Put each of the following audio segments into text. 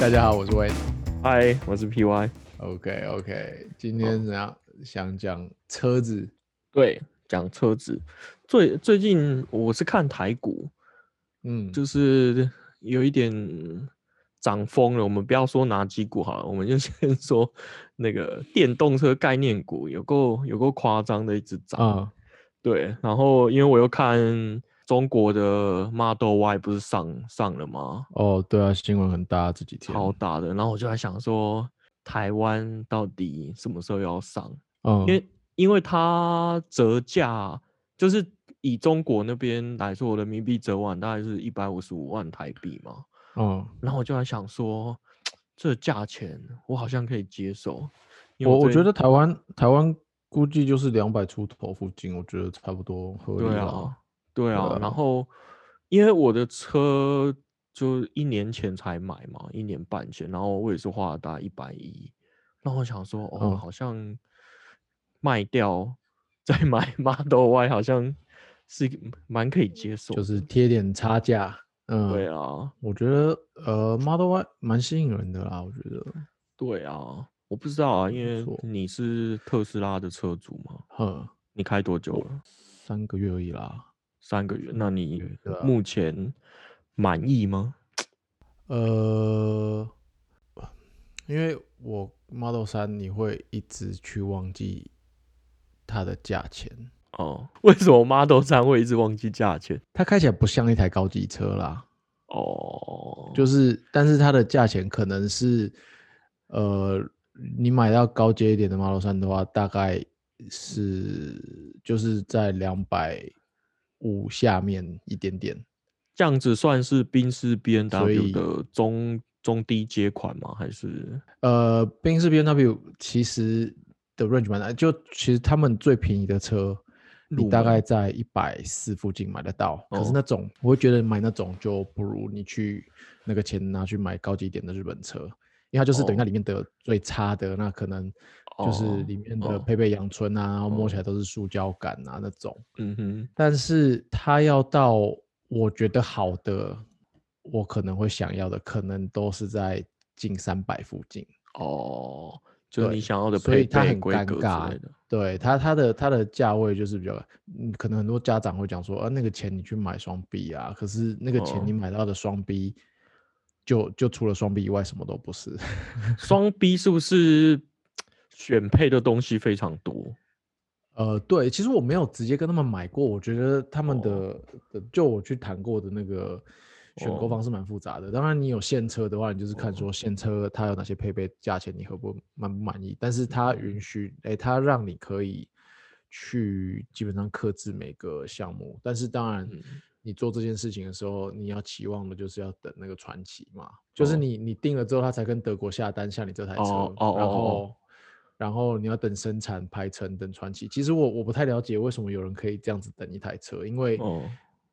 大家好，我是 Wayne。嗨，我是 PY。OK OK，今天怎样？想讲车子？对，讲车子。最最近我是看台股，嗯，就是有一点涨疯了。我们不要说哪几股好了，我们就先说那个电动车概念股，有够有够夸张的一直涨。啊，对，然后因为我又看中国的 Model Y 不是上上了吗？哦，对啊，新闻很大，这几天。超大的，然后我就在想说，台湾到底什么时候要上？嗯，因为因为它折价，就是以中国那边来说，人民币折完大概是一百五十五万台币嘛。嗯，然后我就在想说，这价钱我好像可以接受。我我觉得台湾台湾估计就是两百出头附近，我觉得差不多合理了。对啊，对啊。然后因为我的车就一年前才买嘛，一年半前，然后我也是花了大概一百一。然后我想说，哦，嗯好像卖掉再 买 Model Y 好像是蛮可以接受。就是贴点差价。嗯，对啊，我觉得呃，Model Y 蛮吸引人的啦，我觉得。对啊，我不知道啊，因为你是特斯拉的车主嘛，呵，你开多久了？三个月而已啦。三个月，那你目前满意吗？呃，因为我 Model 三你会一直去忘记它的价钱，哦，为什么 Model 三会一直忘记价钱？它开起来不像一台高级车啦，哦，就是但是它的价钱可能是，呃，你买到高阶一点的 Model 三的话，大概是就是在两百五下面一点点，这样子算是宾士 B N W 的中中低阶款吗？还是？呃，宾士 B N W 其实的 range 蛮大，就其实他们最便宜的车，你大概在一百四附近买得到。可是哦。那种我会觉得买那种就不如你去那个钱拿去买高级一点的日本车，因为它就是等于哦。它里面的最差的，那可能就是哦里面的哦配备阳春啊，然后摸起哦来都是塑胶感啊那种。嗯哼，但是它要到我觉得好的，我可能会想要的，可能都是在近三百附近。哦，就是你想要的配所以它备规格很尴尬之类的。对它，它的它的价位就是比较，嗯，可能很多家长会讲说，啊，那个钱你去买双 B 啊，可是那个钱你哦买到的双 B，就就除了双 B 以外什么都不是。双 B 是不是选配的东西非常多？呃，对，其实我没有直接跟他们买过，我觉得他们的、哦就我去谈过的那个选购哦方式蛮复杂的。当然，你有现车的话，你就是看哦说现车它有哪些配备，价钱你合不满不满意。但是嗯它允许，哎，它让你可以去基本上克制每个项目。但是当然，嗯你做这件事情的时候，你要期望的就是要等那个传奇嘛，就是哦你你定了之后，他才跟德国下单下你这台车，然后。然后你要等生产、排程、等传奇。其实我我不太了解为什么有人可以这样子等一台车，因为哦。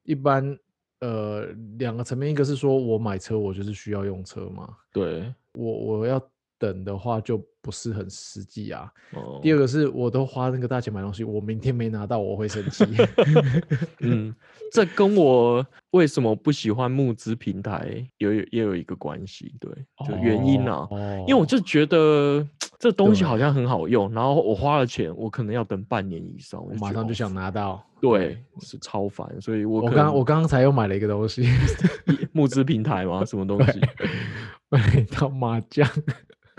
一般呃两个层面，一个是说我买车我就是需要用车嘛，对，我我要等的话就不是很实际啊。哦，第二个是我都花那个大钱买东西，我明天没拿到我会生气。嗯，这跟我为什么不喜欢募资平台有也有一个关系，对，就原因啊，哦因为我就觉得这东西好像很好用，然后我花了钱，我可能要等半年以上，我马上就想拿到。对，是超烦，所以我我刚我刚刚才又买了一个东西，募资平台吗？什么东西？买了一套麻将。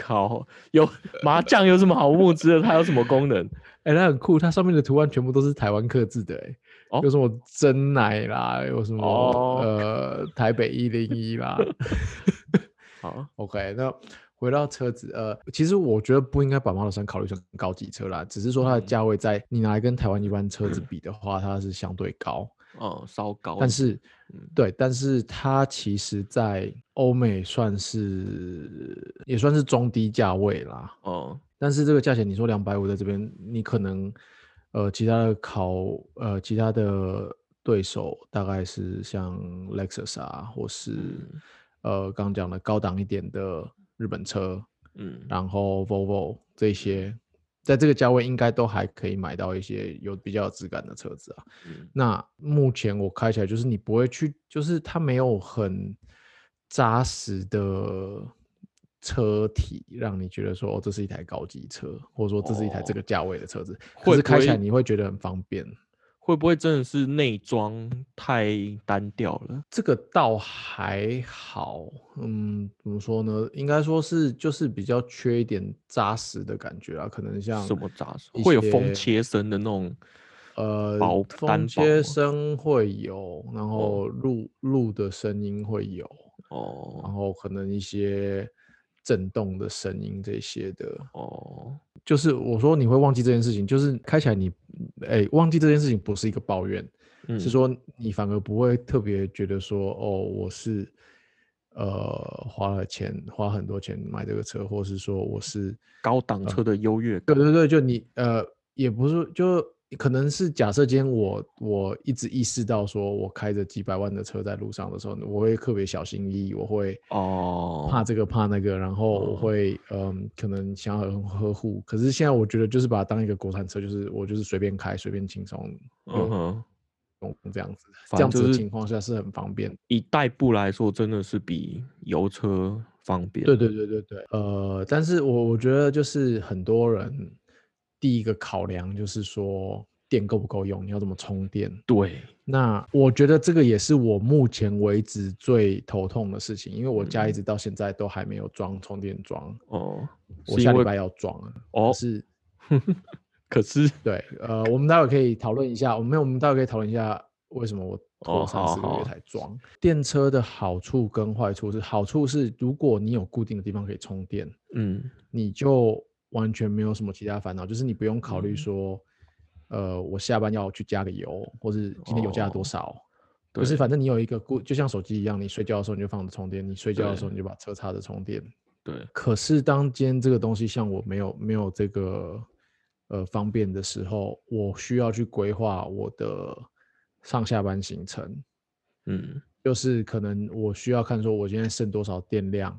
靠，有麻将有什么好募资的？它有什么功能？哎、它很酷，它上面的图案全部都是台湾刻字的、哎、哦有什么真奶啦，有什么、哦呃台北一零一啦。好，OK，那回到车子，呃，其实我觉得不应该把 Model 3考虑成高级车啦，只是说它的嗯价位在你拿来跟台湾一般车子比的话，它是相对高，哦，稍高，但是嗯。对，但是它其实在欧美算是也算是中低价位啦。哦，但是这个价钱，你说两百五在这边，你可能呃其他的考呃其他的对手大概是像 Lexus 啊，或是、嗯。呃刚刚讲的高档一点的日本车，嗯，然后 Volvo 这些，在这个价位应该都还可以买到一些有比较有质感的车子啊。嗯那目前我开起来就是你不会去，就是它没有很扎实的车体让你觉得说哦，这是一台高级车，或者说这是一台这哦个价位的车子，可会不是开起来你会觉得很方便。会不会真的是内装太单调了？这个倒还好，嗯，怎么说呢？应该说是就是比较缺一点扎实的感觉啊，可能像什么扎实？一会有风切声的那种呃薄风切吗声会有，然后路路的声音会有，哦然哦后可能一些震动的声音这些的，哦就是我说你会忘记这件事情，就是开起来你，哎、忘记这件事情不是一个抱怨，嗯。是说你反而不会特别觉得说，哦，我是呃花了钱，花很多钱买这个车，或是说我是高档车的优越感。对对对，就你呃，也不是，就可能是假设今天我我一直意识到说，我开着几百万的车在路上的时候，我会特别小心翼翼，我会哦怕这个怕那个，然后我哦会嗯，可能想要很呵护。可是现在我觉得就是把它当一个国产车，就是我就是随便开，随便轻松嗯哼，用这样子，这样子的情况下是很方便。以代步来说，真的是比油车方便。对对对对对，呃，但是我我觉得就是很多人第一个考量就是说电够不够用，你要怎么充电。对那我觉得这个也是我目前为止最头痛的事情，因为我家一直到现在都还没有装充电桩，哦，我下礼拜要装啊。哦可是 可是对，呃，我们待会可以讨论一下，我们我们待会可以讨论一下为什么我拖哦三四个月才装。电车的好处跟坏处是，好处是如果你有固定的地方可以充电，嗯你就完全没有什么其他烦恼，就是你不用考虑嗯说，呃，我下班要去加个油，或是今天油价多哦少。就是反正你有一个固，就像手机一样，你睡觉的时候你就放着充电，你睡觉的时候你就把车插着充电。对可是当今天这个东西像我没有没有这个呃方便的时候，我需要去规划我的上下班行程，嗯就是可能我需要看说我今天剩多少电量。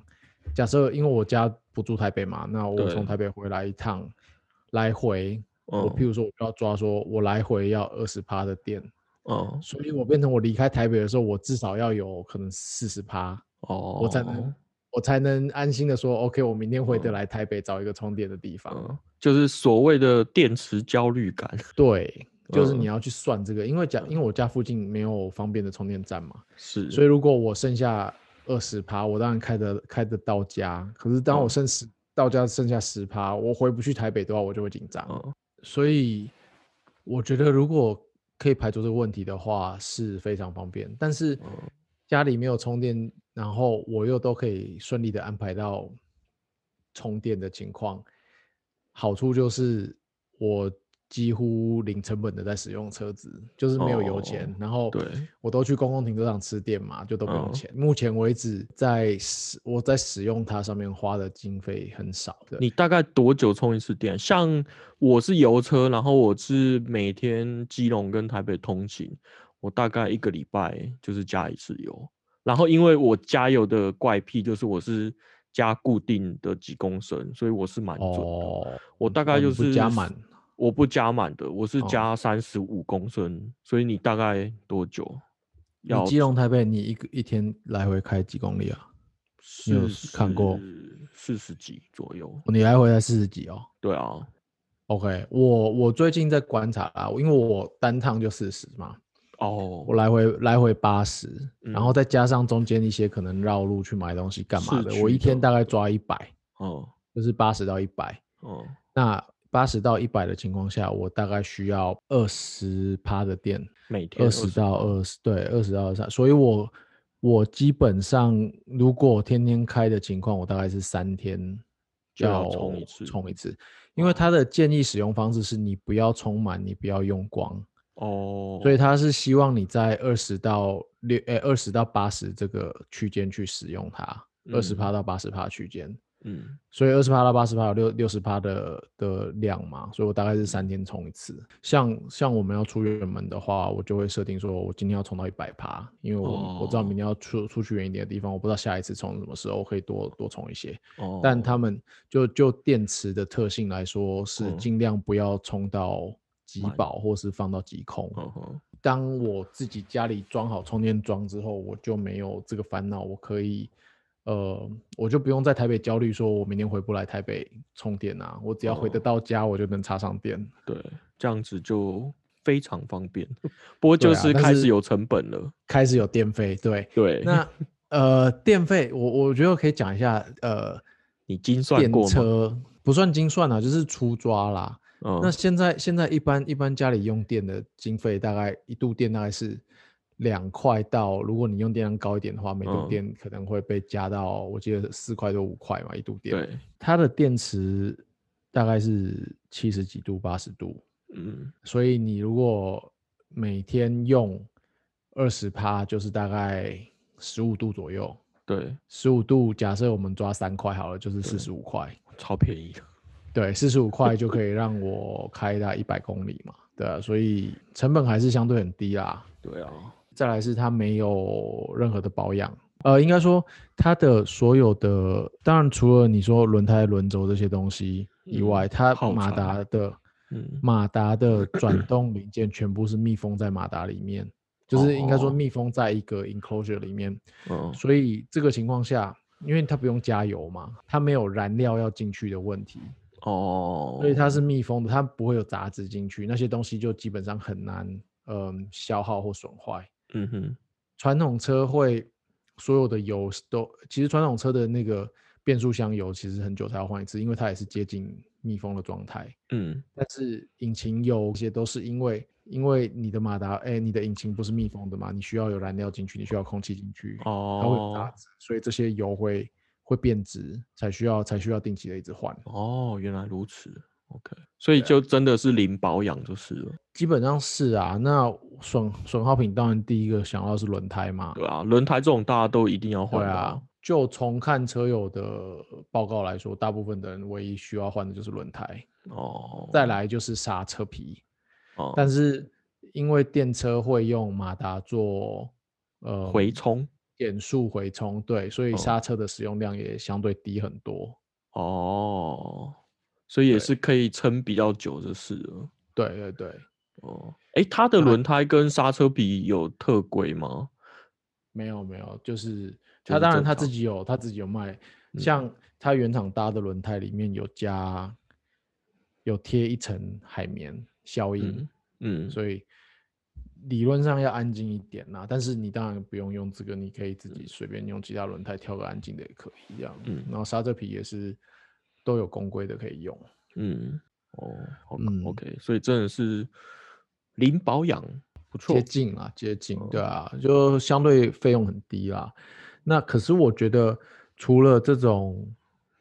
假设因为我家不住台北嘛，那我从台北回来一趟，来回，我哦譬如说我就要抓说我来回要二十趴的电，哦所以我变成我离开台北的时候，我至少要有可能四十趴，哦，我才能。我才能安心的说，OK，我明天回得嗯。来台北找一个充电的地方。嗯，就是所谓的电池焦虑感。对，就是嗯。你要去算这个，因为家因为我家附近没有方便的充电站嘛，是，所以如果我剩下二十趴，我当然开得开得到家。可是当我嗯剩十、到家剩下十趴，我回不去台北的话，我就会紧张。嗯所以我觉得如果可以排除这个问题的话，是非常方便。但是嗯家里没有充电，然后我又都可以顺利的安排到充电的情况，好处就是我几乎零成本的在使用车子，就是没有油钱，哦然后对我都去公共停车场吃电嘛，就都不用嗯钱。目前为止，在使我在使用它上面花的经费很少的。你大概多久充一次电？像我是油车，然后我是每天基隆跟台北通勤，我大概一个礼拜就是加一次油。然后因为我加油的怪癖就是我是加固定的几公升，所以我是蛮准的。哦，我大概就是加满，我不加满的，我是哦加三十五公升。所以你大概多久？你要基隆台北，你一个一天来回开几公里啊？你有看过四十几左右？你来回才四十几哦。对啊，OK，我我最近在观察啊，因为我单趟就四十嘛，哦我，来回来回八十、然后嗯再加上中间一些可能绕路去买东西干嘛的，我一天大概抓一百，哦就是八十到一百。哦，那八十到一百的情况下，我大概需要二十趴的电，每天二十到20二十，对，二十到二十，所以我我基本上如果天天开的情况，我大概是三天就要要充一次充一次，因为它的建议使用方式是你不要充满，你不要用光，哦，所以它是希望你在二十到六，哎，二十到八十这个区间去使用它，二十趴嗯到八十趴区间。嗯所以二十趴到八十趴有六六十趴的的量嘛，所以我大概是三天充一次。像像我们要出远门的话，我就会设定说我今天要充到一百趴，因为我、我知道明天要出出去远一点的地方，我不知道下一次充什么时候，我可以多多充一些。哦，但他们就就电池的特性来说，是嗯尽量不要充到极满饱或是放到极空。当我自己家里装好充电桩之后，我就没有这个烦恼，我可以呃，我就不用在台北焦虑，说我明天回不来台北充电啊，我只要回得哦到家，我就能插上电。对，这样子就非常方便。不过就是开始有成本了。开始有电费，对，对，那 呃，电费我我觉得可以讲一下，呃，你精算电过吗？车不算精算啊，就是粗抓啦。嗯，那现在现在一般一般家里用电的经费大概一度电大概是两块到，如果你用电量高一点的话，每度嗯电可能会被加到我记得四块多五块嘛一度电。对，它的电池大概是七十几度八十度，嗯所以你如果每天用二十趴，就是大概十五度左右。对，十五度，假设我们抓三块好了，就是四十五块。超便宜。对，四十五块就可以让我开大一百公里嘛。对啊，所以成本还是相对很低啦。对啊，再来是它没有任何的保养，呃，应该说它的所有的，当然除了你说轮胎、轮轴这些东西以外，嗯它马达的嗯马达的转动零件全部是密封在马达里面，就是应该说哦密封在一个 enclosure 里面。嗯所以这个情况下，因为它不用加油嘛，它没有燃料要进去的问题，哦，所以它是密封的，它不会有杂质进去，那些东西就基本上很难，嗯、消耗或损坏。嗯哼传统车会所有的油都，其实传统车的那个变速箱油其实很久才要换一次，因为它也是接近密封的状态。嗯但是引擎油这些都是因为，因为你的马达，哎、你的引擎不是密封的嘛，你需要有燃料进去，你需要空气进去，哦它会有杂哦质，所以这些油会会变质，才需要才需要定期的一直换。哦，原来如此。OK，所以就真的是零保养就是了。基本上是啊，那损损耗品当然第一个想到是轮胎嘛，对啊，轮胎这种大家都一定要换对啊，就从看车友的报告来说，大部分的人唯一需要换的就是轮胎，哦，再来就是刹车皮。哦，但是因为电车会用马达做呃回冲减速回冲，对，所以哦。刹车的使用量也相对低很多。哦，所以也是可以撑比较久的事了。对对对，哦，哎，它的那轮胎跟刹车皮有特规吗？没有没有，就是就是他当然它自己有它自己有卖，嗯像它原厂搭的轮胎里面有加有贴一层海绵消音，嗯嗯，所以理论上要安静一点啦。但是你当然不用用这个，你可以自己随便用其他轮胎挑个安静的也可以这样。嗯然后刹车皮也是都有公规的可以用。嗯，哦好嗯，OK，所以真的是零保养，不错接。近啊，接近，对哦啊，就相对费用很低啦。那可是我觉得，除了这种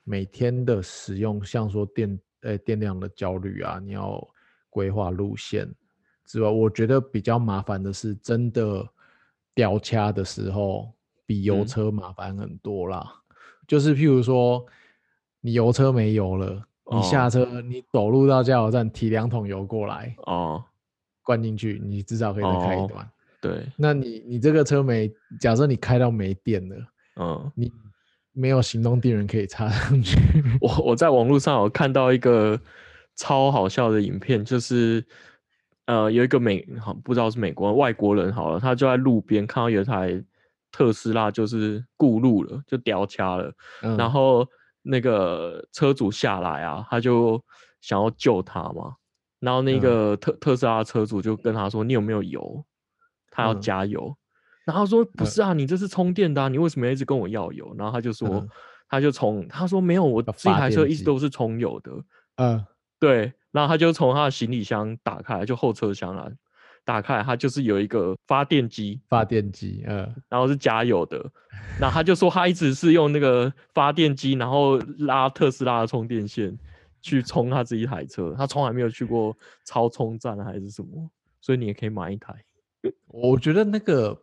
每天的使用，像说电呃电量的焦虑啊，你要规划路线之外，我觉得比较麻烦的是，真的掉卡的时候，比油嗯车麻烦很多啦。就是譬如说，你油车没油了，你下哦车，你走路到加油站提两桶油过来，哦，灌进去，你至少可以再开一哦段。对，那你你这个车没，假设你开到没电了，嗯，你没有行动电源可以插上去。我我在网络上有看到一个超好笑的影片，就是呃有一个美好不知道是美国外国人好了，他就在路边看到有一台特斯拉就是顾路了，就掉卡了，嗯然后那个车主下来啊，他就想要救他嘛，然后那嗯个特、特斯拉车主就跟他说：“你有没有油？他要嗯加油。然后他说：“不嗯是啊，你这是充电的、啊，你为什么要一直跟我要油？”然后他就说：“嗯他就从他说没有，我要这台车一直都是充油的。嗯对，然后他就从他的行李箱打开，就后车厢啦，打开它，就是有一个发电机，发电机，嗯然后是加油的。然后他就说他一直是用那个发电机，然后拉特斯拉的充电线 去充他自己一台车，他从来没有去过超充站还是什么，所以你也可以买一台。我觉得那个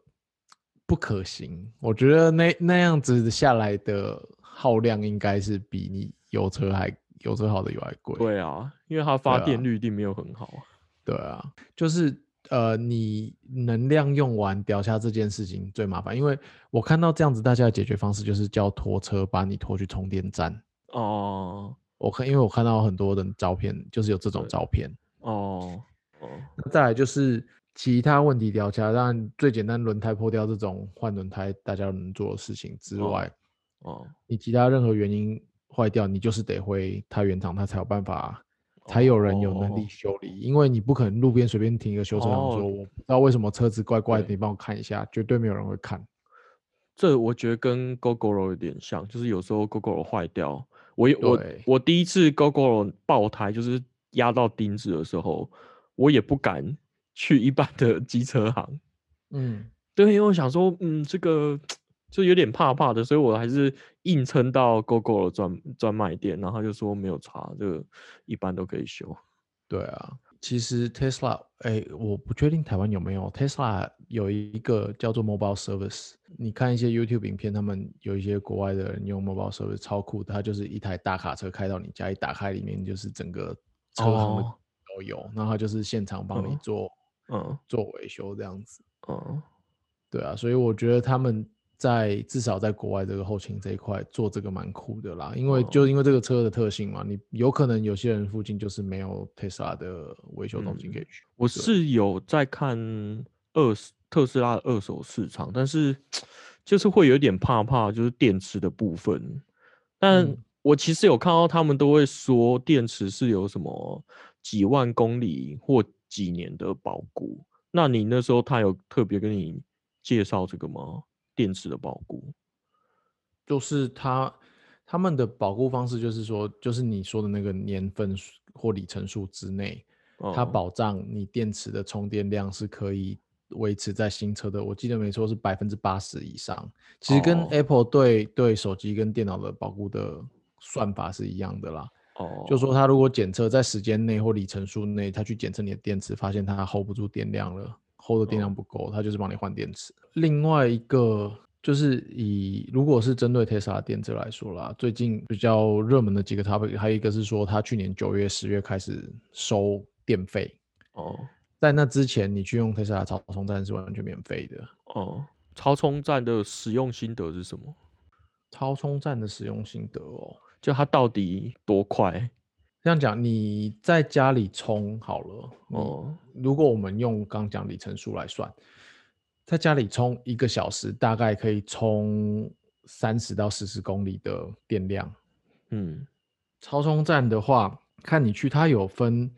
不可行。我觉得那那样子下来的耗量应该是比你油车还油车好的油还贵。对啊，因为它发电率一定没有很好啊。对啊，就是呃，你能量用完掉下这件事情最麻烦，因为我看到这样子大家的解决方式就是叫拖车把你拖去充电站。哦我看，因为我看到很多的照片，就是有这种照片。哦哦，那再来就是其他问题掉下，当然最简单轮胎破掉这种换轮胎大家能做的事情之哦外，哦，你其他任何原因坏掉，你就是得回它原厂，它才有办法，才有人有能力哦修理。因为你不可能路边随便停一个修车行说，哦我不知道为什么车子怪怪的，你帮我看一下，绝对没有人会看。这我觉得跟 GoGoRo 有点像，就是有时候 GoGoRo 坏掉，我也我我第一次 GoGoRo 爆胎，就是压到钉子的时候，我也不敢去一般的机车行，嗯，对，因为我想说，嗯，这个就有点怕怕的，所以我还是硬撑到 GoGo 的专专卖店，然后他就说没有查，这个一般都可以修。对啊，其实 Tesla，哎，我不确定台湾有没有 Tesla 有一个叫做 Mobile Service。你看一些 YouTube 影片，他们有一些国外的人用 Mobile Service 超酷的，它就是一台大卡车开到你家，一打开里面就是整个车行都有，然后它就是现场帮你嗯做、嗯做维修这样子。嗯，对啊，所以我觉得他们在至少在国外这个后勤这一块做这个蛮酷的啦，因为哦就因为这个车的特性嘛，你有可能有些人附近就是没有 Tesla 的维修中心可以去。我是有在看二手特斯拉的二手市场，但是就是会有点怕怕，就是电池的部分。但嗯我其实有看到他们都会说电池是有什么几万公里或几年的保固。那你那时候他有特别跟你介绍这个吗？电池的保固？就是它他们的保护方式就是说，就是你说的那个年份或里程数之内，它哦保障你电池的充电量是可以维持在新车的，我记得没错是百分之八十以上。其实跟哦 Apple 对对手机跟电脑的保护的算法是一样的啦。哦，就说它如果检测在时间内或里程数内，它去检测你的电池，发现它 hold 不住电量了，hold 的电量不够，它就是帮你换电池。另外一个就是以如果是针对 Tesla 电池来说啦，最近比较热门的几个 topic，还有一个是说它去年九月、十月开始收电费，哦在那之前你去用 Tesla 的超充站是完全免费的。哦，超充站的使用心得是什么？超充站的使用心得哦，就它到底多快？这样讲，你在家里充好了，哦，哦如果我们用刚讲里程数来算，在家里充一个小时，大概可以充三十到四十公里的电量。嗯超充站的话，看你去，它有分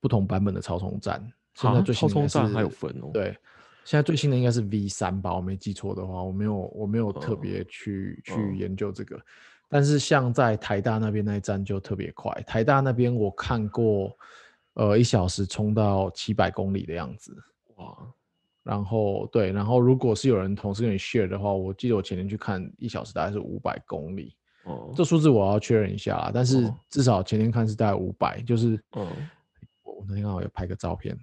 不同版本的超充站。超充站还有是分哦对，现在最新的应该是 V 三吧，我没记错的话，我没有我没有特嗯别去、嗯去研究这个。但是像在台大那边那一站就特别快，台大那边我看过，呃，一小时冲到七百公里的样子。哇然后对，然后如果是有人同时跟你 share 的话，我记得我前天去看，一小时大概是五百公里。哦这数字我要确认一下啦，但是哦至少前天看是大概五百，就是嗯我我那天刚好有拍个照片。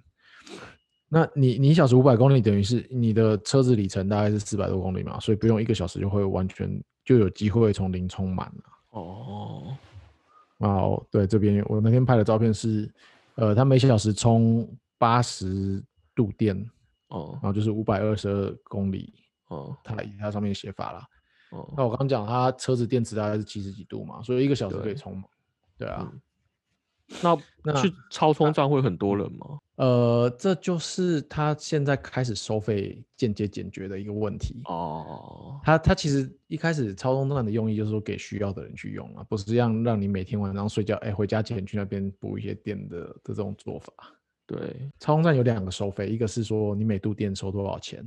那你你一小时五百公里，等于是你的车子里程大概是四百多公里嘛，所以不用一个小时就会完全就有机会从零充满了。哦哦，对，这边我那天拍的照片是，呃，它每小时充八十度电，哦然后就是五百二十二公里，哦它以它上面写法啦。哦那我刚刚讲它车子电池大概是七十几度嘛，所以一个小时可以充嘛。对啊，嗯那那去超充站会很多人吗？呃，这就是他现在开始收费间接解决的一个问题。哦他他其实一开始超充站的用意就是说给需要的人去用啊，不是让让你每天晚上睡觉，哎，回家前去那边补一些电的的这种做法。对，超充站有两个收费，一个是说你每度电收多少钱，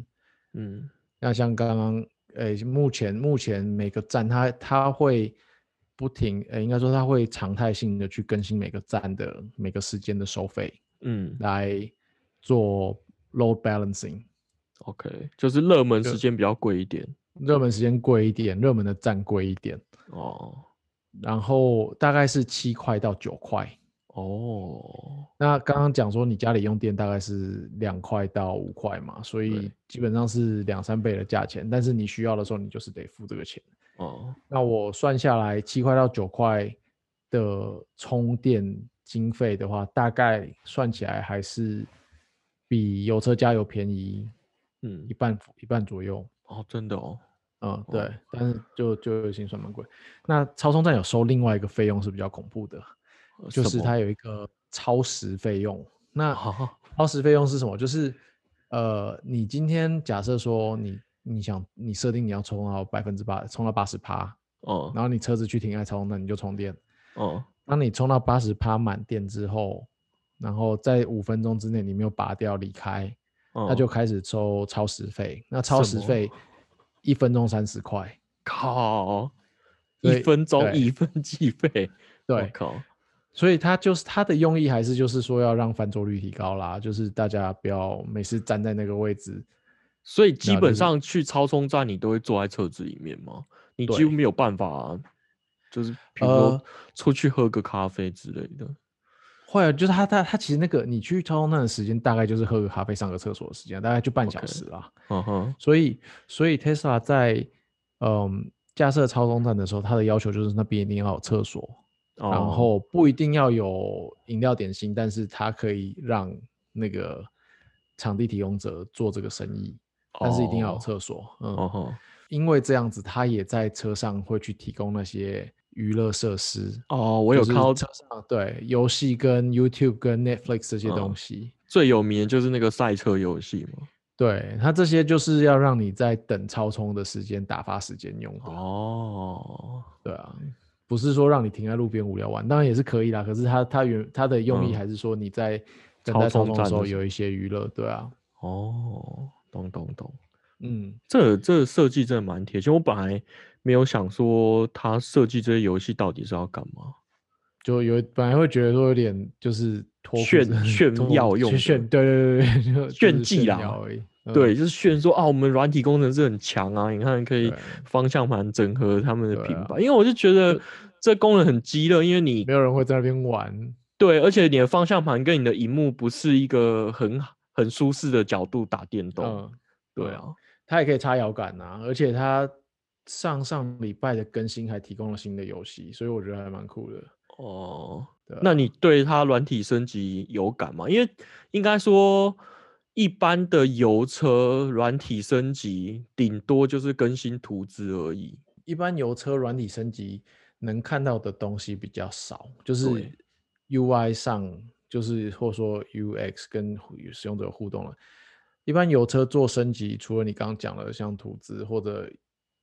嗯那像刚刚，哎，目前目前每个站它它会不停，呃，应该说它会常态性的去更新每个站的每个时间的收费，嗯来做 load balancing。，OK，就是热门时间比较贵一点。热门时间贵一点，热门的站贵一点，哦然后大概是七块到九块。哦那刚刚讲说你家里用电大概是两块到五块嘛，所以基本上是两三倍的价钱，但是你需要的时候你就是得付这个钱。哦那我算下来七块到九块的充电经费的话，大概算起来还是比油车加油便宜嗯一半一半左右。哦，真的哦嗯，对，但是就就已经算蛮贵。那超充站有收另外一个费用是比较恐怖的，就是它有一个超时费用。那啊 超时费用是什么？就是呃，你今天假设说你你想你设定你要充到百分之八，充到八十趴，哦然后你车子去停在超充那你就充电。哦当你充到八十趴满电之后，然后在五分钟之内你没有拔掉离开，哦，它就开始收超时费。那超时费一分钟三十块，靠，一分钟一分计费，我对，靠，所以它就是它的用意还是就是说要让翻桌率提高啦，就是大家不要每次站在那个位置。所以基本上去超充站你都会坐在车子里面吗？你几乎没有办法、啊，就是比如说呃出去喝个咖啡之类的。会啊，就是他他他其实那个你去超充站的时间大概就是喝个咖啡、上个厕所的时间，大概就半小时啦。嗯哼，所以所以 Tesla 在嗯架设超充站的时候，它的要求就是那边一定要有厕所，然哦后不一定要有饮料点心，但是它可以让那个场地提供者做这个生意，但是一定要有哦厕所。嗯，哦因为这样子，他也在车上会去提供那些娱乐设施。哦，我有就是看到车上对游戏跟 YouTube 跟 Netflix 这些嗯东西。最有名的就是那个赛车游戏嘛。对它这些就是要让你在等超充的时间打发时间用的。哦，对啊，不是说让你停在路边无聊玩，当然也是可以啦。可是它它原它的用意嗯还是说你在等超待超充的时候有一些娱乐，对啊，哦，懂懂懂。嗯，这这设计真的蛮贴心。我本来没有想说他设计这些游戏到底是要干嘛。就有本来会觉得说有点就是脱炫 炫脱耀用炫，对对对对，炫技啦对，就是炫说啊，我们软体工程师很强啊，你看可以方向盘整合他们的对啊平板，因为我就觉得这功能很鸡肋，因为你没有人会在那边玩，对，而且你的方向盘跟你的荧幕不是一个很很舒适的角度打电动，嗯，嗯对啊，它也可以插摇杆啊，而且它上上礼拜的更新还提供了新的游戏，所以我觉得还蛮酷的。哦，对啊那你对它软体升级有感吗？因为应该说，一般的油车软体升级顶多就是更新图资而已。一般油车软体升级能看到的东西比较少，就是 UI 上，就是或者说 UX 跟互使用者有互动了。一般油车做升级，除了你刚刚讲的像图资，或者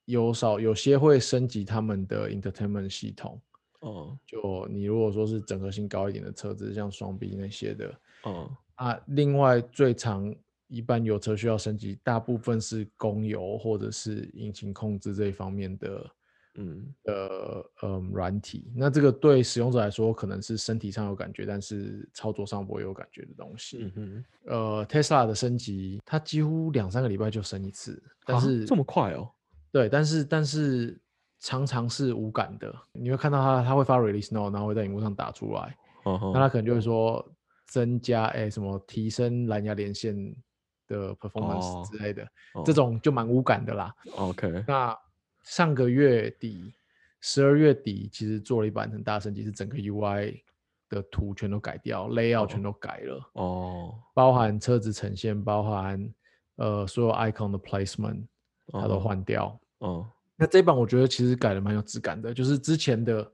有少有些会升级他们的 entertainment 系统。哦就你如果说是整合性高一点的车子，像双 B 那些的，哦啊，另外最常一般油车需要升级，大部分是供油或者是引擎控制这一方面的嗯的嗯软体。那这个对使用者来说可能是身体上有感觉，但是操作上不会有感觉的东西。嗯哼，呃，Tesla 的升级，它几乎两三个礼拜就升一次，但啊是这么快哦？对，但是但是常常是无感的，你会看到它它会发 release note，然后会在荧幕上打出来。哦吼那它可能就会说增加哎、什么提升蓝牙连线的 performance 哦之类的，哦这种就蛮无感的啦。OK 那上个月底，十二月底其实做了一版很大升级，是整个 UI 的图全都改掉，layout 全都改了，哦，包含车子呈现，包含呃所有 icon 的 placement，它都哦换掉。哦那这一版我觉得其实改的蛮有质感的，就是之前的，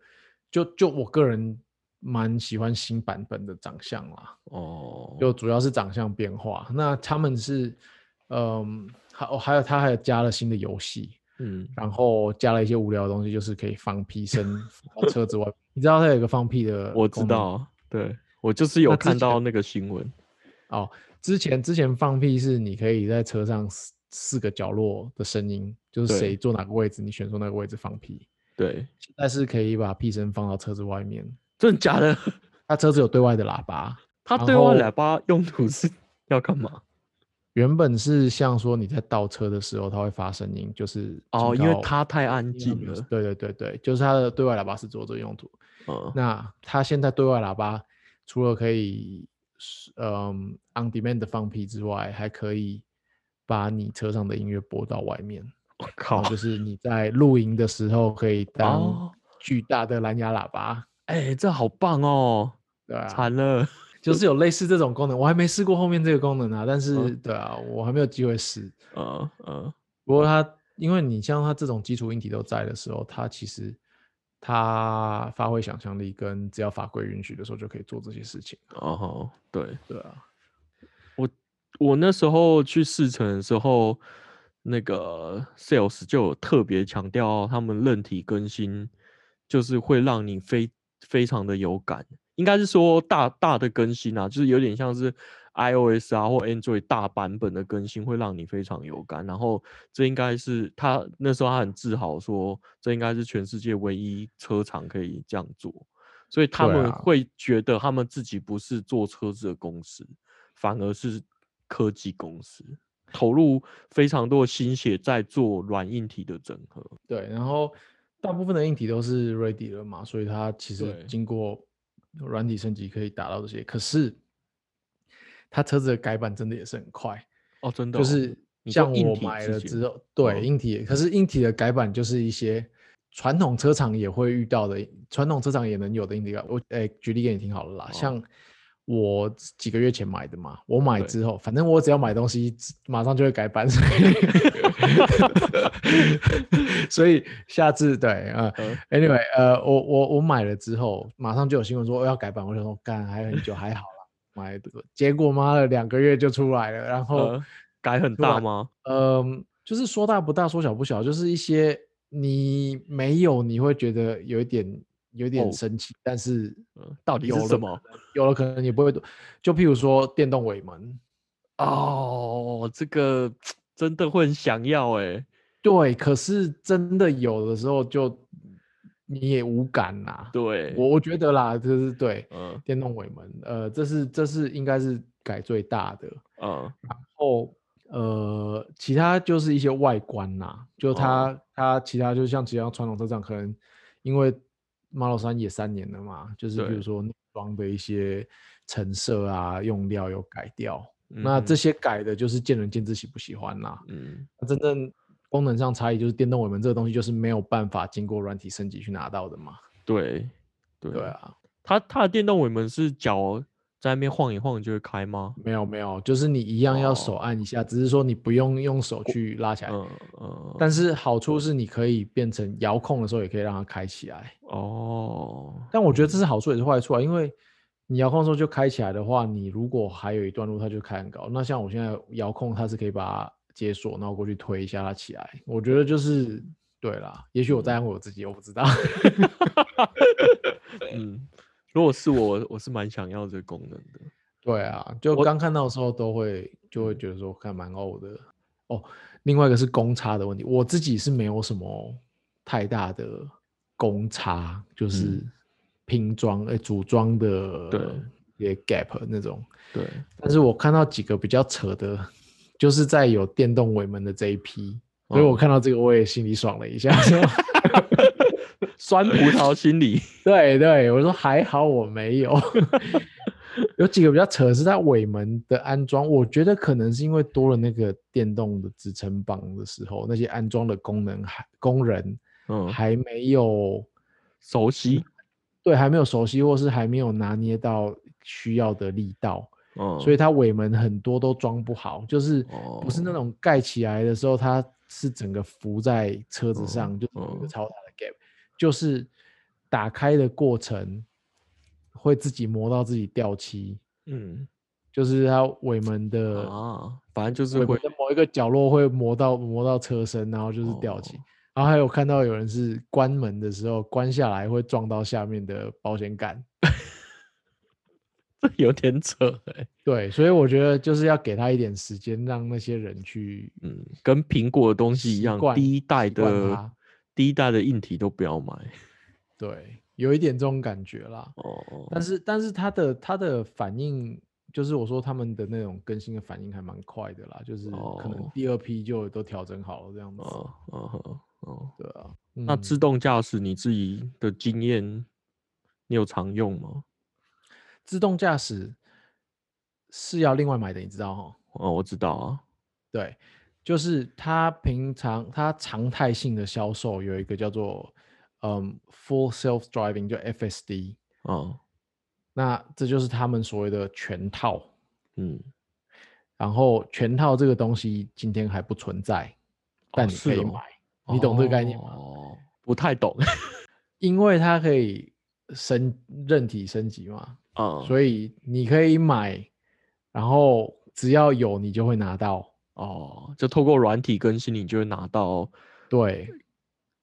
就就我个人蛮喜欢新版本的长相啦，哦，就主要是长相变化。那他们是，嗯，还哦还有他还有加了新的游戏，嗯然后加了一些无聊的东西，就是可以放屁声车子外。你知道它有一个放屁的？我知道，对我就是有看到那个新闻。哦。之前之前放屁是你可以在车上四四个角落的声音，就是谁坐哪个位置，你选出那个位置放屁。对，现在是可以把屁声放到车子外面，真的假的？它车子有对外的喇叭，然它对外喇叭用途是 要干嘛？原本是像说你在倒车的时候，它会发声音，就是哦，因为它太安静了。对对对对，就是它的对外喇叭是做这个用途。嗯，那它现在对外喇叭除了可以嗯 on demand 放屁之外，还可以把你车上的音乐播到外面，我然靠，就是你在露营的时候可以当哦巨大的蓝牙喇叭，哎，这好棒哦！对啊，惨了，就是有类似这种功能，我还没试过后面这个功能啊，但是、嗯对啊，我还没有机会试。嗯嗯不过它，因为你像它这种基础硬体都在的时候，它其实它发挥想象力，跟只要法规允许的时候就可以做这些事情。哦吼，对对啊，我我那时候去试乘的时候，那个 sales 就有特别强调，他们韧体更新就是会让你非非常的有感，应该是说大大的更新啊，就是有点像是 iOS 啊或 Android 大版本的更新，会让你非常有感。然后这应该是他那时候他很自豪说，这应该是全世界唯一车厂可以这样做，所以他们会觉得他们自己不是做车子的公司，反而是科技公司。投入非常多的心血在做软硬体的整合，对，然后大部分的硬体都是 ready 了嘛，所以它其实经过软体升级可以达到这些。可是它车子的改版真的也是很快哦，真的，就是像我买了之后，对硬体，可是硬体的改版就是一些传统车厂也会遇到的，传统车厂也能有的硬体。我诶，举例给你听好了啦，像。我几个月前买的嘛，我买之后，反正我只要买东西，马上就会改版，所以下次对啊，anyway，呃，我我我买了之后，马上就有新闻说要改版，我想说干还很久，还好了，买，结果妈的两个月就出来了，然后改很大吗？嗯，就是说大不大，说小不小，就是一些你没有，你会觉得有一点。有点生气，但是到底是什么？有了可能也不会就譬如说电动尾门，哦，这个真的会很想要哎。对，可是真的有的时候就你也无感呐。对，我我觉得啦，就是对，嗯，电动尾门，呃，这是这是应该是改最大的，嗯，然后呃，其他就是一些外观呐，就它它其他就像其他传统车厂可能因为。Model 3也三年了嘛，就是比如说内装的一些成色啊、用料有改掉，那这些改的就是见仁见智喜不喜欢啦。嗯，那真正功能上差异就是电动尾门这个东西就是没有办法经过软体升级去拿到的嘛。对，对啊，它它的电动尾门是脚。在那边晃一晃就会开吗？没有没有，就是你一样要手按一下，只是说你不用用手去拉起来。嗯嗯。但是好处是你可以变成遥控的时候也可以让它开起来。哦。但我觉得这是好处也是坏处啊，因为你遥控的时候就开起来的话，你如果还有一段路它就开很高。那像我现在遥控它是可以把它解锁，然后过去推一下它起来。我觉得就是对啦，也许我在安慰我自己，我不知道。嗯。如果是我，我是蛮想要这个功能的。对啊，就刚看到的时候都会就会觉得说看蛮欧的哦。另外一个是公差的问题，我自己是没有什么太大的公差，就是拼装诶组装的对也 gap 那种。对，但是我看到几个比较扯的，就是在有电动尾门的这一批，所以我看到这个我也心里爽了一下。酸葡萄心理，对对，我说还好我没有。有几个比较扯是它尾门的安装，我觉得可能是因为多了那个电动的支撑棒的时候，那些安装的功能还工人嗯还没有熟悉，对，还没有熟悉，或是还没有拿捏到需要的力道，嗯，所以它尾门很多都装不好，就是不是那种盖起来的时候，它是整个浮在车子上，就有一个超大的 gap。就是打开的过程会自己磨到自己掉漆，嗯，就是它尾门的啊，反正就是会某一个角落会磨到磨到车身，然后就是掉漆。然后还有看到有人是关门的时候关下来会撞到下面的保险杆，这有点扯哎。对，所以我觉得就是要给他一点时间，让那些人去，嗯，跟苹果的东西一样，第一代的。第一代的硬体都不要买，对，有一点这种感觉啦。哦，但是但是它的它的反应，就是我说他们的那种更新的反应还蛮快的啦，就是可能第二批就都调整好了这样子。哦哦哦，对啊。那自动驾驶你自己的经验，你有常用吗？自动驾驶是要另外买的，你知道哈？哦，我知道啊。对。就是他平常他常态性的销售有一个叫做嗯 full self driving 就 FSD 哦，那这就是他们所谓的全套。嗯，然后全套这个东西今天还不存在，但你可以买，你懂这个概念吗？哦，不太懂，因为它可以升任体升级嘛，嗯，所以你可以买，然后只要有你就会拿到。哦，就透过软体更新，你就会拿到对。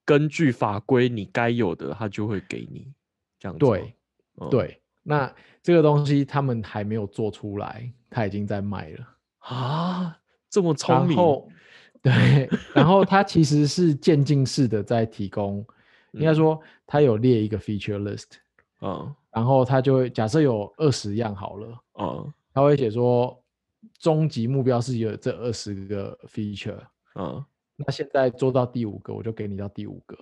根据法规你该有的，他就会给你这样子吗。对？嗯，对，那这个东西他们还没有做出来，他已经在卖了。啊，这么聪明，然后。对，然后它其实是渐进式的在提供，应该嗯。说它有列一个 feature list，嗯。然后它就会假设有二十样好了，嗯。他会写说终极目标是有这二十个 feature，嗯，那现在做到第五个，我就给你到第五个。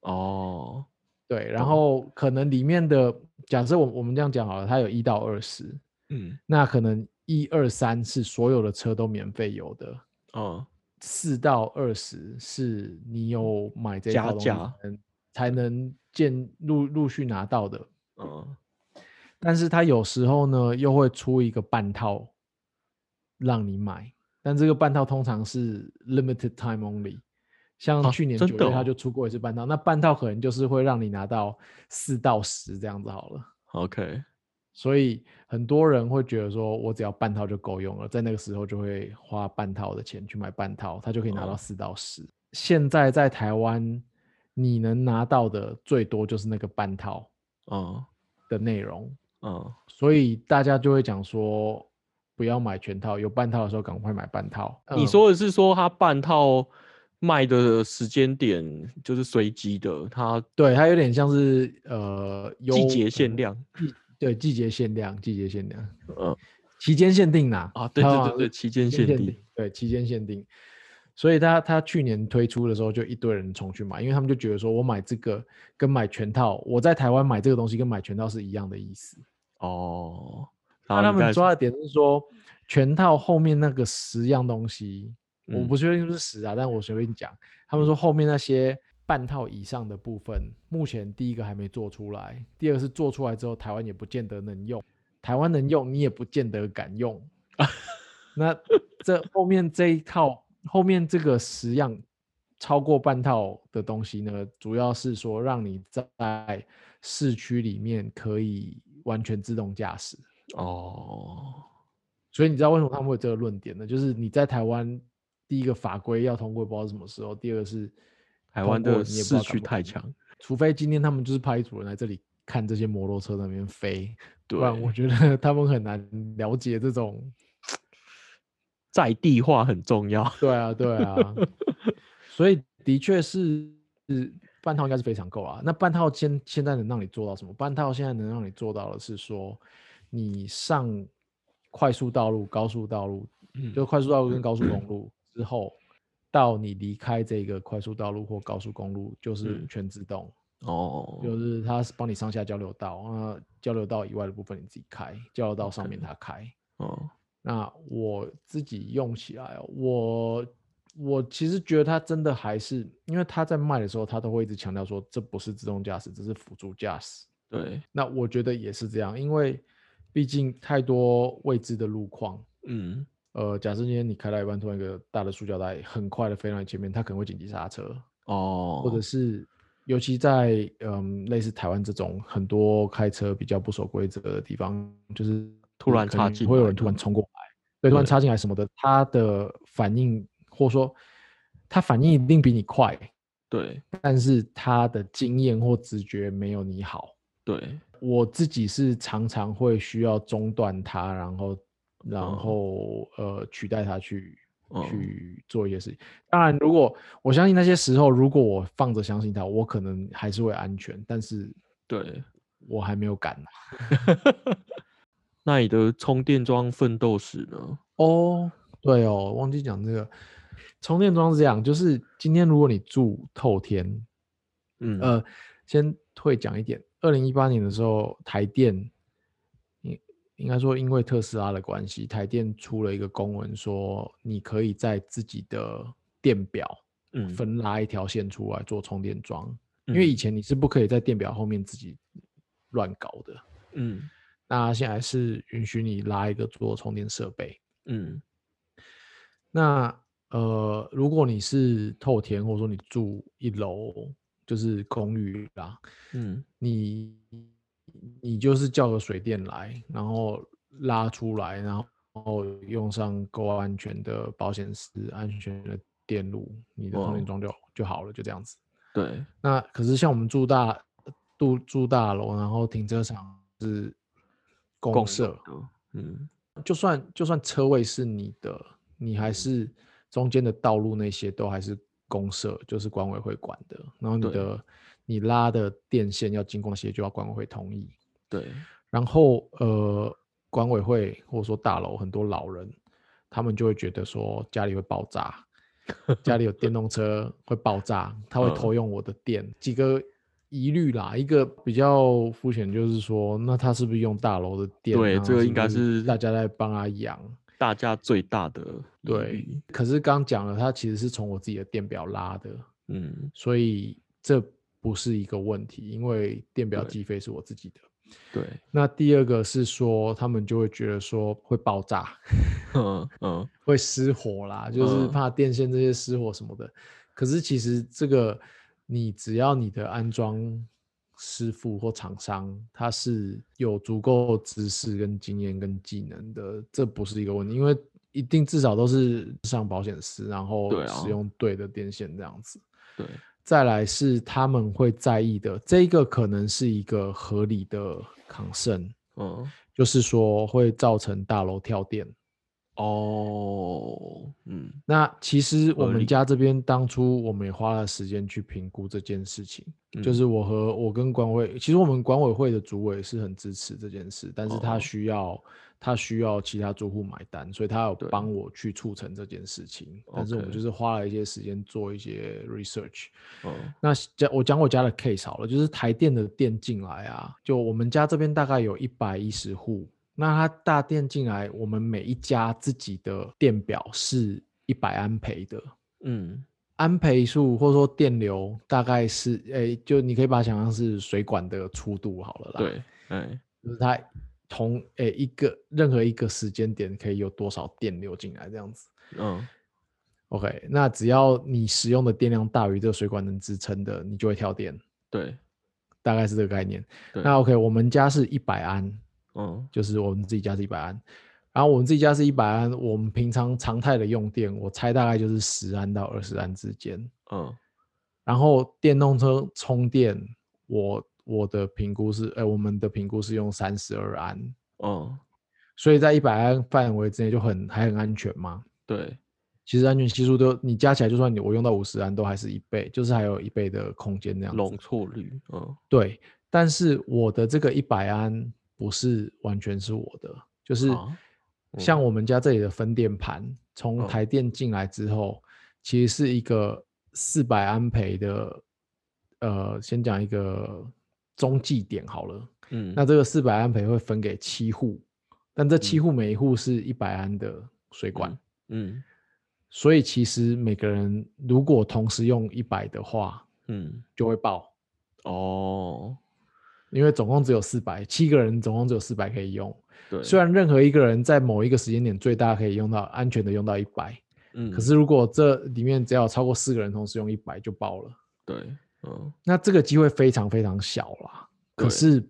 哦，对，然懂。后可能里面的假设我我们这样讲好了，它有一到二十，嗯。那可能一二三是所有的车都免费有的，嗯。四到二十是你有买这套东西价才能才能见陆陆续拿到的。嗯。但是它有时候呢又会出一个半套让你买，但这个半套通常是 limited time only。像啊去年九月他就出过一次半套，那半套可能就是会让你拿到四到十这样子好了。，OK，所以很多人会觉得说，我只要半套就够用了，在那个时候就会花半套的钱去买半套，他就可以拿到哦四到十。现在在台湾，你能拿到的最多就是那个半套嗯的内容，嗯所以大家就会讲说，不要买全套，有半套的时候赶快买半套。你嗯说的是说它半套卖的时间点就是随机的，它对，它有点像是呃季优节限呃量，季对季节限量，季节限量，嗯期间限定啦。啊，对对对对，期间限定，，对，期间限定。所以他他去年推出的时候，就一堆人冲去买，因为他们就觉得说，我买这个跟买全套，我在台湾买这个东西跟买全套是一样的意思。哦，那他们抓的点是说，全套后面那个十样东西，我嗯不确定是不是十啊，但我随便讲，他们说后面那些半套以上的部分，目前第一个还没做出来，第二个是做出来之后，台湾也不见得能用，台湾能用，你也不见得敢用。那这后面这一套，后面这个十样超过半套的东西呢，主要是说让你在市区里面可以完全自动驾驶。哦，所以你知道为什么他们会有这个论点呢？就是你在台湾，第一个法规要通过，不知道什么时候；第二个是台湾的市区太强，除非今天他们就是派一组人来这里看这些摩托车在那边飞，不然我，觉得 他们很难了解这种。在地化很重要，对啊，对啊，所以的确是是半套应该是非常够啊。那半套现现在能让你做到什么？半套现在能让你做到的是说，你上快速道路、高速道路，嗯就快速道路跟高速公路之后，到你离开这个快速道路或高速公路，就是嗯。全自动，哦，就是它是帮你上下交流道，那交流道以外的部分你自己开，交流道上面它开。哦，那我自己用起来哦，我我其实觉得它真的还是，因为他在卖的时候，他都会一直强调说这不是自动驾驶，这是辅助驾驶。对，那我觉得也是这样，因为毕竟太多未知的路况。嗯。呃，假设今天你开到一半，突然一个大的塑胶袋很快的飞到你前面，它可能会紧急刹车，哦，或者是尤其在嗯类似台湾这种很多开车比较不守规则的地方，就是突然插进来会有人突然冲过来，对，突然插进来什么的，他的反应或者说他反应一定比你快，对。但是他的经验或直觉没有你好。对，我自己是常常会需要中断它，然后然嗯后、呃取代它去、嗯去做一些事情。当然，如果我相信那些时候，如果我放着相信它，我可能还是会安全，但是对，我还没有敢啊、那你的充电桩奋斗史呢？哦，对哦，忘记讲这个充电桩是这样，就是今天如果你住透天，嗯，呃，先会讲一点。二零一八年的时候，台电应应该说因为特斯拉的关系，台电出了一个公文说，你可以在自己的电表嗯分拉一条线出来做充电桩，因为以嗯前你是不可以在电表后面自己乱搞的。嗯那现在是允许你拉一个做充电设备。嗯那呃，如果你是透天，或者说你住一楼，就是公寓啦，嗯。你你就是叫个水电来，然后拉出来，然后用上够安全的保险丝、安全的电路，你的充电桩就就好了，就这样子。对，那可是像我们住大住住大楼，然后停车场是公共社，嗯，就算就算车位是你的，你还是中间的道路那些都还是公社，就是管委会管的。然后你的你拉的电线要经过那些，就要管委会同意。对，然后呃，管委会或者说大楼很多老人，他们就会觉得说家里会爆炸，家里有电动车会爆炸，他会嗯偷用我的电。几个疑虑啦，一个比较肤浅，就是说，那他是不是用大楼的电啊？对这个是应该是大家在帮他养。大家最大的对，可是刚讲了，它其实是从我自己的电表拉的，嗯，所以这不是一个问题，因为电表对计费是我自己的。对，那第二个是说，他们就会觉得说会爆炸，嗯嗯，会失火啦，就是。嗯怕电线这些失火什么的。可是其实这个，你只要你的安装师傅或厂商他是有足够知识跟经验跟技能的，这不是一个问题，因为一定至少都是上保险丝，然后使用对的电线这样子。对，再来是他们会在意的，这个可能是一个合理的 concern，嗯，就是说会造成大楼跳电。哦，嗯，那其实我们家这边当初我们也花了时间去评估这件事情，就嗯。是我和我跟管委，其实我们管委会的主委是很支持这件事，但是他哦。需要、他需要其他住户买单，所以他有帮我去促成这件事情，但是我们就是花了一些时间做一些 research。哦，那讲我讲我家的 case 好了，就是台电的电进来啊，就我们家这边大概有一百一十户，那它大电进来，我们每一家自己的电表是一百安培的，嗯，安培数或者说电流大概是，诶、就你可以把它想象是水管的粗度好了啦，，对，哎，就是它同诶、一个任何一个时间点可以有多少电流进来这样子。嗯，OK，那只要你使用的电量大于这个水管能支撑的，你就会跳电。对，大概是这个概念。对那 OK，我们家是一百安，嗯，就是我们自己家是一百安，然后我们自己家是一百安，我们平常常态的用电，我猜大概就是十安到二十安之间。嗯，然后电动车充电，我我的评估是，哎，我们的评估是用三十二安，嗯，所以在一百安范围之内就很还很安全嘛。对，其实安全系数都你加起来，就算你我用到五十安，都还是一倍，就是还有一倍的空间那样子。容错率，嗯，对，但是我的这个一百安不是完全是我的，就是啊像我们家这里的分电盘，从嗯。台电进来之后，其实是一个四百安培的，呃，先讲一个中继点好了。嗯，那这个四百安培会分给七户，但这七户每一户是一百安的水管，嗯，所以其实每个人如果同时用一百的话，嗯，就会爆。哦，因为总共只有四百，七个人总共只有四百可以用。对，虽然任何一个人在某一个时间点最大可以用到安全的用到一百、嗯，可是如果这里面只要超过四个人同时用一百就爆了，对，嗯，那这个机会非常非常小啦。可是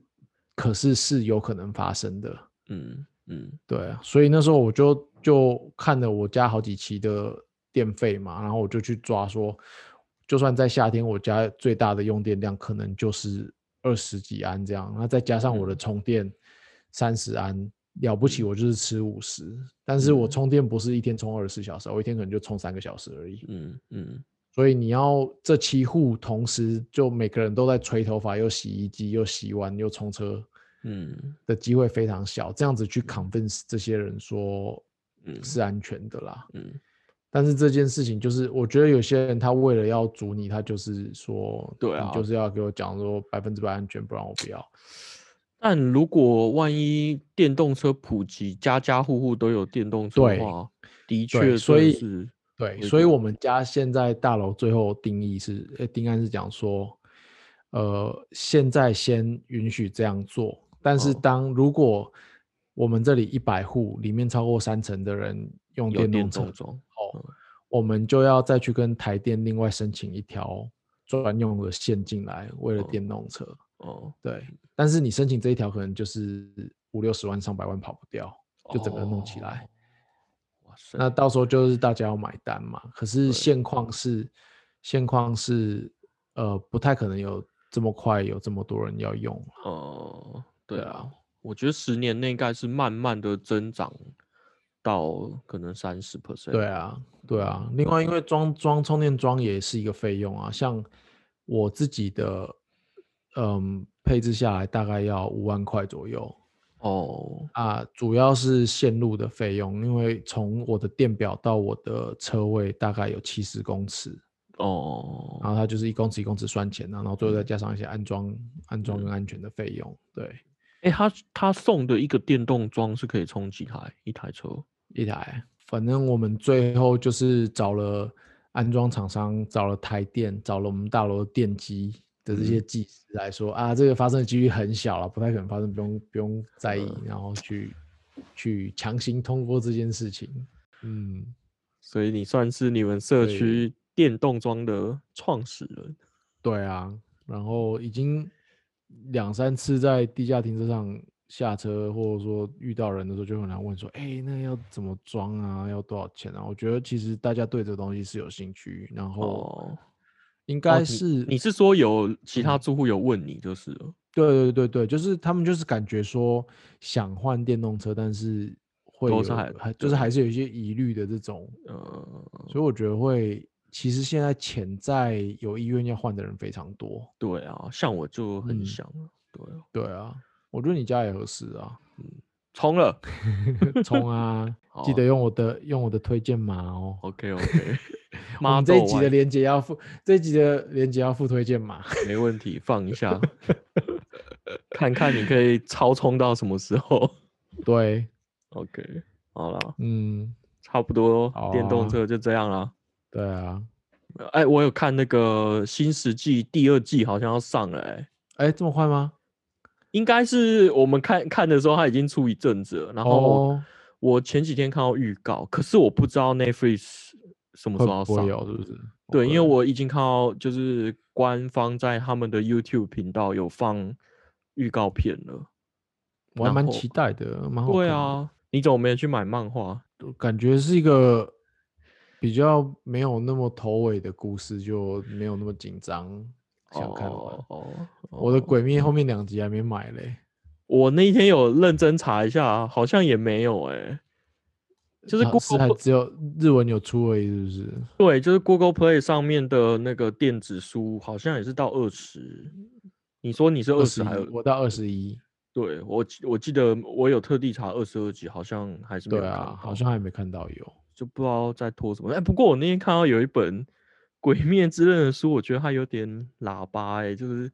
可是是有可能发生的，嗯，嗯，对啊。所以那时候我就就看了我家好几期的电费嘛，然后我就去抓说，就算在夏天我家最大的用电量可能就是二十几安这样，那再加上我的嗯。充电三十安，了不起我就是吃五十，但是我嗯。充电不是一天充二十四小时，我一天可能就充三个小时而已。嗯，嗯，所以你要这七户同时就每个人都在吹头发，又洗衣机，又洗碗，又冲车嗯，的机会非常小，这样子去 convince 这些人说嗯。是安全的啦。嗯，但是这件事情就是，我觉得有些人他为了要阻你，他就是说，对啊。你就是要给我讲说百分之百安全，不然我不要。但如果万一电动车普及，家家户户都有电动车的话，的对确所以对，所以我们家现在大楼最后定义是，呃，定案是讲说，呃，现在先允许这样做，但是哦当如果我们这里一百户里面超过三成的人用有电电动车我们就要再去跟台电另外申请一条专用的线进来，为了哦电动车。哦，对，但是你申请这一条可能就是五六十万、上百万跑不掉，就整个弄起来。哦塞，那到时候就是大家要买单嘛。可是对现况是，现况是，呃，不太可能有这么快有这么多人要用哦。呃，对啊对啊，我觉得十年内应该是慢慢的增长到可能三十 percent。对啊，对啊。另外，因为装装充电桩也是一个费用啊，像我自己的，嗯，配置下来大概要五万块左右哦，啊，主要是线路的费用，因为从我的电表到我的车位大概有七十公尺，哦，然后它就是一公尺一公尺算钱啊，然后最后再加上一些安装、安装跟安全的费用，对，哎，他他送的一个电动桩是可以充几台一台车？一台。反正我们最后就是找了安装厂商，找了台电，找了我们大楼的电机的这些技师来说、啊，这个发生的几率很小了，不太可能发生，不用不用在意，然后去去强行通过这件事情。嗯，所以你算是你们社区电动桩的创始人。对啊，然后已经两三次在地下停车场下车，或者说遇到人的时候，就很难问说，哎、那要怎么装啊？要多少钱啊？我觉得其实大家对这个东西是有兴趣，然后哦，应该是、你是说有其他嗯住户有问你就是了？对对对对，就是他们就是感觉说想换电动车，但是会有就是对还是有一些疑虑的这种，呃，所以我觉得会其实现在潜在有意愿要换的人非常多。对啊，像我就很嗯想啊，对啊，对啊，我觉得你家也合适啊。嗯冲了 冲啊！记得用我的用我的推荐码哦。，OK OK，我们这一集的连接要付，这一集的连接要付推荐码。没问题，放一下，看看你可以超充到什么时候。对，OK，好了，嗯，差不多好电动啊车就这样啦。对啊。哎，我有看那个《新世纪》第二季，好像要上了、哎，哎，这么快吗？应该是我们看看的时候，它已经出一阵子了。然后我,、前几天看到预告，可是我不知道 Netflix 什么会时候要上。是不是？对，因为我已经看到，就是官方在他们的 YouTube 频道有放预告片了。我还蛮期待的，蛮好对啊，你怎么没有去买漫画？感觉是一个比较没有那么头尾的故事，就没有那么紧张，想看完。哦哦，我的哦鬼灭后面两集还没买嘞，我那一天有认真查一下，好像也没有哎、就是 Google 只有日文有出而已，是不是？对，就是 Google Play 上面的那个电子书，好像也是到二十。你说你是二十还有我到二十一，对我记我记得我有特地查二十二集，好像还是没有对啊，好像还没看到有。就不知道在拖什么。哎，不过我那天看到有一本《鬼灭之刃》的书，我觉得它有点喇叭哎、就是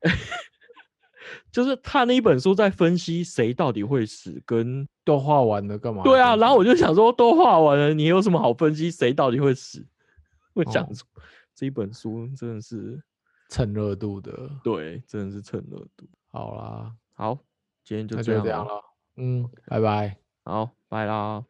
就是他那一本书在分析谁到底会死，跟都画完了，干嘛？对啊，然后我就就想说，都画完了，你有什么好分析谁到底会死？我想哦这一本书真的是蹭热度的。对，真的是蹭热度。好啦，好，今天就这样了。嗯，拜拜。好，拜啦。